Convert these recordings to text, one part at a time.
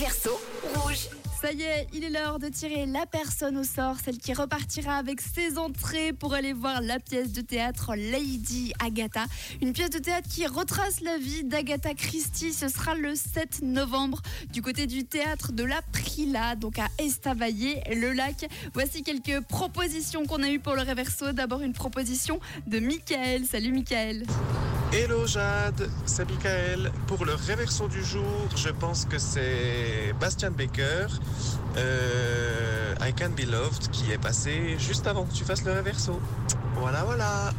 Réverso rouge. Ça y est, il est l'heure de tirer la personne au sort, celle qui repartira avec ses entrées pour aller voir la pièce de théâtre Lady Agatha. Une pièce de théâtre qui retrace la vie d'Agatha Christie. Ce sera le 7 novembre du côté du théâtre de la Prila, donc à Estavayer, le lac. Voici quelques propositions qu'on a eues pour le Réverso. D'abord une proposition de Michael. Salut Michael. Hello Jade, c'est Michael. Pour le réverso du jour, je pense que c'est Bastian Baker, euh, I Can Be Loved, qui est passé juste avant que tu fasses le réverso. Voilà, voilà.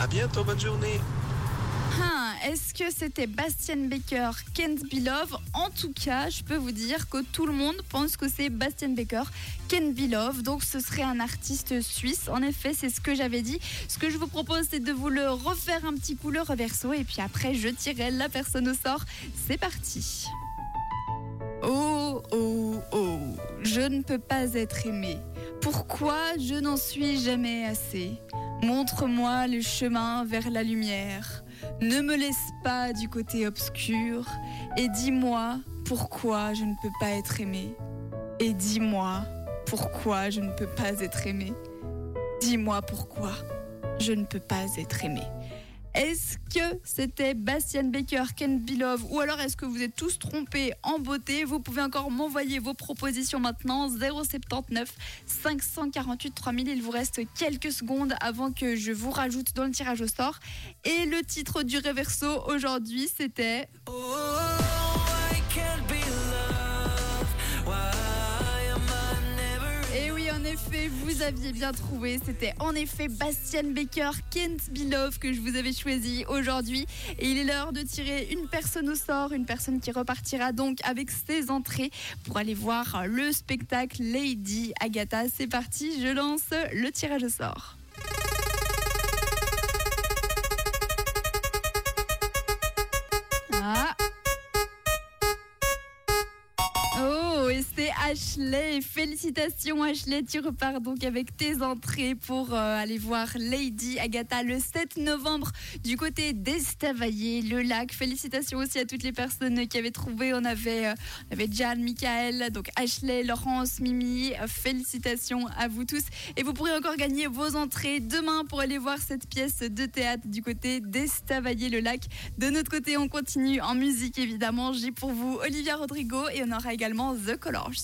À bientôt, bonne journée. Est-ce que c'était Bastian Baker, Kent Love En tout cas, je peux vous dire que tout le monde pense que c'est Bastian Baker, Kent Love. Donc ce serait un artiste suisse. En effet, c'est ce que j'avais dit. Ce que je vous propose, c'est de vous le refaire un petit coup le reverso. Et puis après, je tirerai la personne au sort. C'est parti. Oh, oh, oh. Je ne peux pas être aimé. Pourquoi je n'en suis jamais assez? Montre-moi le chemin vers la lumière. Ne me laisse pas du côté obscur et dis-moi pourquoi je ne peux pas être aimé. Et dis-moi pourquoi je ne peux pas être aimé. Dis-moi pourquoi je ne peux pas être aimé. Est-ce que c'était Bastian Baker, Ken Bilov ou alors est-ce que vous êtes tous trompés en beauté? Vous pouvez encore m'envoyer vos propositions maintenant 079 548 3000. Il vous reste quelques secondes avant que je vous rajoute dans le tirage au sort. Et le titre du réverso aujourd'hui c'était Et en effet, vous aviez bien trouvé. C'était en effet Bastian Baker, Kent Bilov que je vous avais choisi aujourd'hui. Et il est l'heure de tirer une personne au sort, une personne qui repartira donc avec ses entrées pour aller voir le spectacle Lady Agatha. C'est parti, je lance le tirage au sort. C'est Ashley. Félicitations Ashley, tu repars donc avec tes entrées pour euh, aller voir Lady Agatha le 7 novembre du côté d'Estavayer, le lac. Félicitations aussi à toutes les personnes qui avaient trouvé. On avait, euh, on avait Jan, Michael, donc Ashley, Laurence, Mimi. Félicitations à vous tous. Et vous pourrez encore gagner vos entrées demain pour aller voir cette pièce de théâtre du côté d'Estavayer, le lac. De notre côté, on continue en musique évidemment. J'ai pour vous Olivia Rodrigo et on aura également The course.